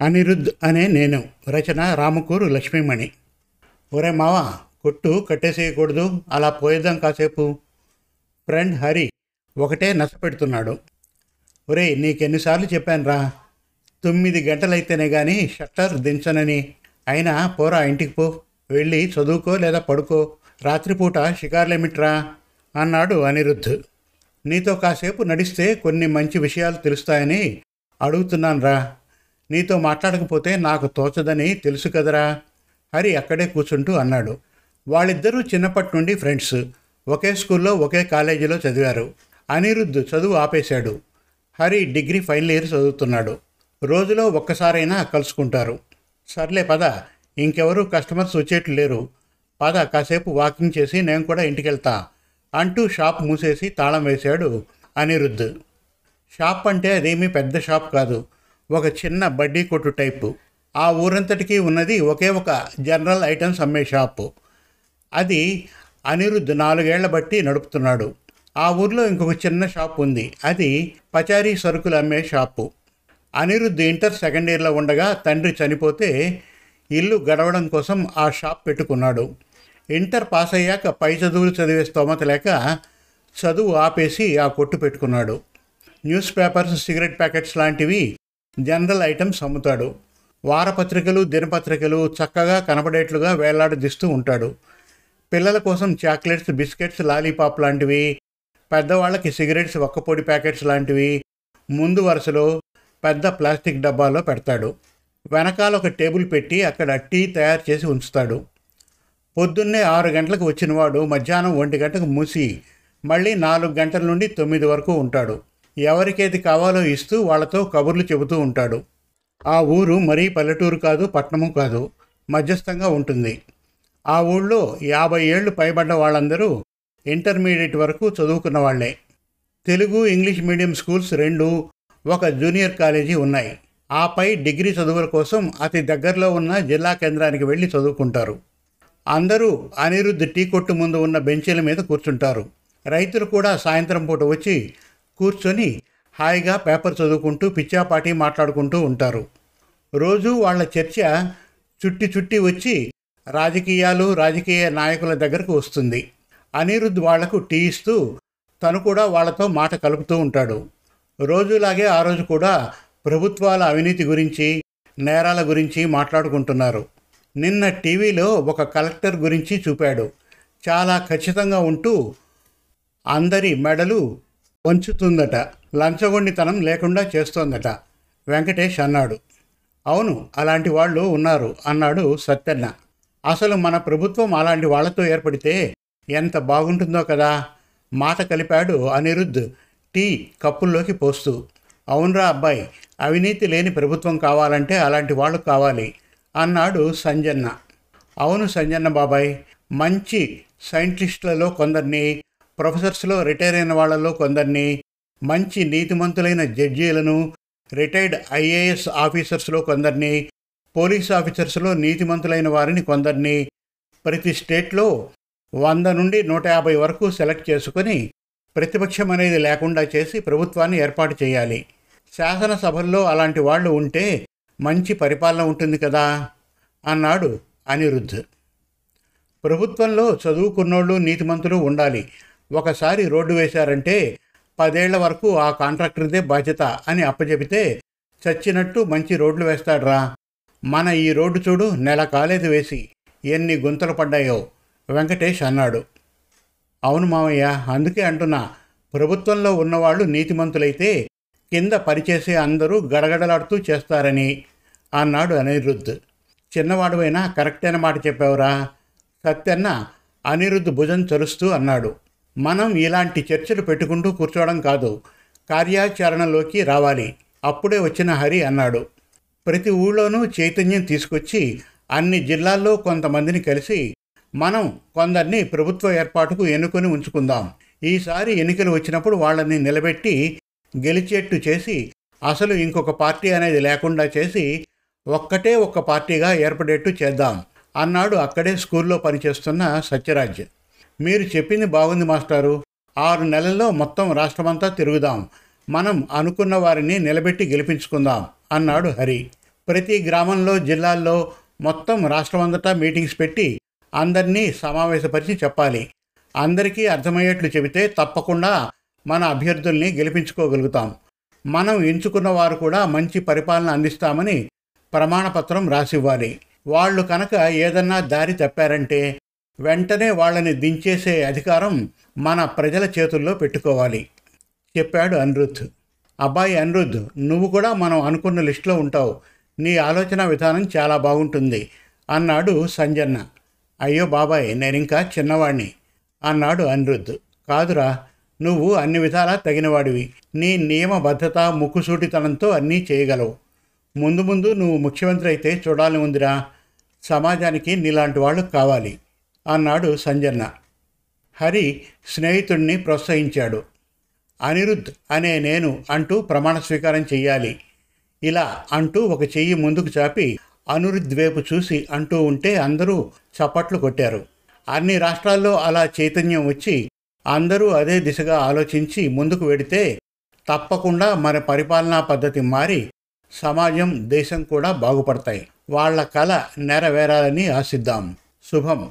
అనిరుద్ అనే నేను. రచన రామకూరు లక్ష్మీమణి. ఒరే మావ కొట్టు కట్టేసేయకూడదు. అలా పోయేద్దాం కాసేపు. ఫ్రెండ్ హరి ఒకటే నష్టపెడుతున్నాడు ఒరే నీకెన్నిసార్లు చెప్పానురా? తొమ్మిది గంటలైతేనే కానీ షట్టర్ దించనని. అయినా పోరా ఇంటికి పో. వెళ్ళి చదువుకో లేదా పడుకో. రాత్రిపూట షికార్లేమిట్రా? అన్నాడు అనిరుద్ధ్. నీతో కాసేపు నడిస్తే కొన్ని మంచి విషయాలు తెలుస్తాయని అడుగుతున్నానురా. నీతో మాట్లాడకపోతే నాకు తోచదని తెలుసు కదరా? హరి అక్కడే కూర్చుంటూ అన్నాడు. వాళ్ళిద్దరూ చిన్నప్పటి నుండి ఫ్రెండ్స్. ఒకే స్కూల్లో ఒకే కాలేజీలో చదివారు. అనిరుద్ధ్ చదువు ఆపేశాడు. హరి డిగ్రీ ఫైనల్ ఇయర్ చదువుతున్నాడు. రోజులో ఒక్కసారైనా కలుసుకుంటారు. సర్లే పద ఇంకెవరూ కస్టమర్స్ వచ్చేట్లు లేరు. పద కాసేపు వాకింగ్ చేసి నేను కూడా ఇంటికి వెళ్తా అంటూ షాప్ మూసేసి తాళం వేశాడు అనిరుద్ధ్. షాప్ అంటే అదేమీ పెద్ద షాప్ కాదు. ఒక చిన్న బడ్డీ కొట్టు టైపు. ఆ ఊరంతటికీ ఉన్నది ఒకే ఒక జనరల్ ఐటమ్స్ అమ్మే షాపు. అది అనిరుద్ధ్ నాలుగేళ్ళ బట్టి నడుపుతున్నాడు. ఆ ఊర్లో ఇంకొక చిన్న షాప్ ఉంది. అది పచారీ సరుకులు అమ్మే షాపు. అనిరుద్ధ్ ఇంటర్ సెకండ్ ఇయర్లో ఉండగా తండ్రి చనిపోతే ఇల్లు గడవడం కోసం ఆ షాప్ పెట్టుకున్నాడు. ఇంటర్ పాస్ అయ్యాక పై చదువులు చదివే స్తోమత లేక చదువు ఆపేసి ఆ కొట్టు పెట్టుకున్నాడు. న్యూస్ పేపర్స్ సిగరెట్ ప్యాకెట్స్ లాంటివి జనరల్ ఐటమ్స్ అమ్ముతాడు. వారపత్రికలు దినపత్రికలు చక్కగా కనబడేట్లుగా వేలాడదీస్తూ ఉంటాడు. పిల్లల కోసం చాక్లెట్స్ బిస్కెట్స్ లాలీపాప్ లాంటివి పెద్దవాళ్ళకి సిగరెట్స్ ఒక్కపొడి ప్యాకెట్స్ లాంటివి ముందు వరుసలో పెద్ద ప్లాస్టిక్ డబ్బాలో పెడతాడు. వెనకాల ఒక టేబుల్ పెట్టి అక్కడ టీ తయారు చేసి ఉంచుతాడు. పొద్దున్నే ఆరు గంటలకు వచ్చినవాడు మధ్యాహ్నం ఒంటి గంటకు మూసి మళ్ళీ నాలుగు గంటల నుండి తొమ్మిది వరకు ఉంటాడు. ఎవరికేది కావాలో ఇస్తూ వాళ్ళతో కబుర్లు చెబుతూ ఉంటాడు. ఆ ఊరు మరీ పల్లెటూరు కాదు పట్టణము కాదు. మధ్యస్థంగా ఉంటుంది. ఆ ఊళ్ళో యాభై ఏళ్ళు పైబడ్డ వాళ్ళందరూ ఇంటర్మీడియట్ వరకు చదువుకున్న వాళ్ళే. తెలుగు ఇంగ్లీష్ మీడియం స్కూల్స్ రెండు ఒక జూనియర్ కాలేజీ ఉన్నాయి. ఆపై డిగ్రీ చదువుల కోసం అతి దగ్గరలో ఉన్న జిల్లా కేంద్రానికి వెళ్ళి చదువుకుంటారు. అందరూ అనిరుద్ధ్ టీ కొట్టు ముందు ఉన్న బెంచీల మీద కూర్చుంటారు. రైతులు కూడా సాయంత్రం పూట వచ్చి కూర్చొని హాయిగా పేపర్ చదువుకుంటూ పిచ్చాపాటి మాట్లాడుకుంటూ ఉంటారు. రోజు వాళ్ళ చర్చ చుట్టి చుట్టి వచ్చి రాజకీయాలు రాజకీయ నాయకుల దగ్గరకు వస్తుంది. అనిరుద్ధ్ వాళ్ళకు టీ ఇస్తూ తను కూడా వాళ్ళతో మాట కలుపుతూ ఉంటాడు. రోజులాగే ఆ రోజు కూడా ప్రభుత్వాల అవినీతి గురించి నేరాల గురించి మాట్లాడుకుంటున్నారు. నిన్న టీవీలో ఒక కలెక్టర్ గురించి చూపాడు. చాలా ఖచ్చితంగా ఉంటూ అందరి మెడలు వంచుతుందట లంచగొండితనం లేకుండా చేస్తోందట. వెంకటేష్ అన్నాడు. అవును అలాంటి వాళ్ళు ఉన్నారు అన్నాడు సత్యన్న. అసలు మన ప్రభుత్వం అలాంటి వాళ్ళతో ఏర్పడితే ఎంత బాగుంటుందో కదా. మాట కలిపాడు అనిరుద్ధ్ టీ కప్పుల్లోకి పోస్తూ. అవునరా అబ్బాయి అవినీతి లేని ప్రభుత్వం కావాలంటే అలాంటి వాళ్ళు కావాలి అన్నాడు సంజన్న. అవును సంజన్న బాబాయ్ మంచి సైంటిస్టులలో కొందరిని ప్రొఫెసర్స్లో రిటైర్ అయిన వాళ్ళలో కొందరిని మంచి నీతిమంతులైన జడ్జీలను రిటైర్డ్ ఐఏఎస్ ఆఫీసర్స్లో కొందరిని పోలీస్ ఆఫీసర్స్లో నీతిమంతులైన వారిని కొందరిని ప్రతి స్టేట్లో వంద నుండి నూట యాభై వరకు సెలెక్ట్ చేసుకొని ప్రతిపక్షం అనేది లేకుండా చేసి ప్రభుత్వాన్ని ఏర్పాటు చేయాలి. శాసనసభల్లో అలాంటి వాళ్ళు ఉంటే మంచి పరిపాలన ఉంటుంది కదా? అన్నాడు అనిరుద్ధ్. ప్రభుత్వంలో చదువుకున్నోళ్ళు నీతిమంతులు ఉండాలి. ఒకసారి రోడ్డు వేశారంటే పదేళ్ళ వరకు ఆ కాంట్రాక్టర్దే బాధ్యత అని అప్పచెబితే చచ్చినట్టు మంచి రోడ్లు వేస్తాడ్రా. మన ఈ రోడ్డు చూడు నెల కాలేదు వేసి ఎన్ని గుంతలు పడ్డాయో. వెంకటేష్ అన్నాడు. అవును మామయ్య అందుకే అంటున్నా. ప్రభుత్వంలో ఉన్నవాళ్ళు నీతిమంతులైతే కింద పనిచేసే అందరూ గడగడలాడుతూ చేస్తారని అన్నాడు అనిరుద్ధ్. చిన్నవాడువైనా కరెక్ట్ అయిన మాట చెప్పావురా. సత్యన్న అనిరుద్ధ్ భుజం చరుస్తూ అన్నాడు. మనం ఇలాంటి చర్చలు పెట్టుకుంటూ కూర్చోవడం కాదు కార్యాచరణలోకి రావాలి. అప్పుడే వచ్చిన హరి అన్నాడు. ప్రతి ఊళ్ళోనూ చైతన్యం తీసుకొచ్చి అన్ని జిల్లాల్లో కొంతమందిని కలిసి మనం కొందరిని ప్రభుత్వ ఏర్పాటుకు ఎన్నుకొని ఉంచుకుందాం. ఈసారి ఎన్నికలు వచ్చినప్పుడు వాళ్ళని నిలబెట్టి గెలిచేట్టు చేసి అసలు ఇంకొక పార్టీ అనేది లేకుండా చేసి ఒక్కటే ఒక్క పార్టీగా ఏర్పడేట్టు చేద్దాం అన్నాడు అక్కడే స్కూల్లో పనిచేస్తున్న సత్యరాజ్. మీరు చెప్పింది బాగుంది మాస్టారు. ఆరు నెలల్లో మొత్తం రాష్ట్రమంతా తిరుగుదాం. మనం అనుకున్న వారిని నిలబెట్టి గెలిపించుకుందాం అన్నాడు హరి. ప్రతి గ్రామంలో జిల్లాల్లో మొత్తం రాష్ట్రమంతటా మీటింగ్స్ పెట్టి అందరినీ సమావేశపరిచి చెప్పాలి. అందరికీ అర్థమయ్యేట్లు చెబితే తప్పకుండా మన అభ్యర్థుల్ని గెలిపించుకోగలుగుతాం. మనం ఎంచుకున్న వారు కూడా మంచి పరిపాలన అందిస్తామని ప్రమాణపత్రం రాసివ్వాలి. వాళ్ళు కనుక ఏదన్నా దారి తప్పారంటే వెంటనే వాళ్ళని దించేసే అధికారం మన ప్రజల చేతుల్లో పెట్టుకోవాలి. చెప్పాడు అనిరుద్ధ్. అబ్బాయి అనిరుద్ధ్ నువ్వు కూడా మనం అనుకున్న లిస్టులో ఉంటావు. నీ ఆలోచన విధానం చాలా బాగుంటుంది అన్నాడు సంజన్న. అయ్యో బాబాయ్ నేనింకా చిన్నవాణ్ణి అన్నాడు అనిరుద్ధ్. కాదురా నువ్వు అన్ని విధాలా తగినవాడివి. నీ నియమబద్ధత ముక్కుసూటితనంతో అన్నీ చేయగలవు. ముందు ముందు నువ్వు ముఖ్యమంత్రి అయితే చూడాలని ఉందిరా. సమాజానికి నీలాంటి వాళ్ళు కావాలి. అన్నాడు సంజన్న హరి స్నేహితుడిని ప్రోత్సహించాడు. అనిరుద్ధ్ అనే నేను అంటూ ప్రమాణ స్వీకారం చెయ్యాలి. ఇలా అంటూ ఒక చెయ్యి ముందుకు చాపి అనిరుద్ధ్ వైపు చూసి అంటూ ఉంటే అందరూ చప్పట్లు కొట్టారు. అన్ని రాష్ట్రాల్లో అలా చైతన్యం వచ్చి అందరూ అదే దిశగా ఆలోచించి ముందుకు వెడితే తప్పకుండా మన పరిపాలనా పద్ధతి మారి సమాజం దేశం కూడా బాగుపడతాయి. వాళ్ళ కళ నెరవేరాలని ఆశిద్దాం. శుభం.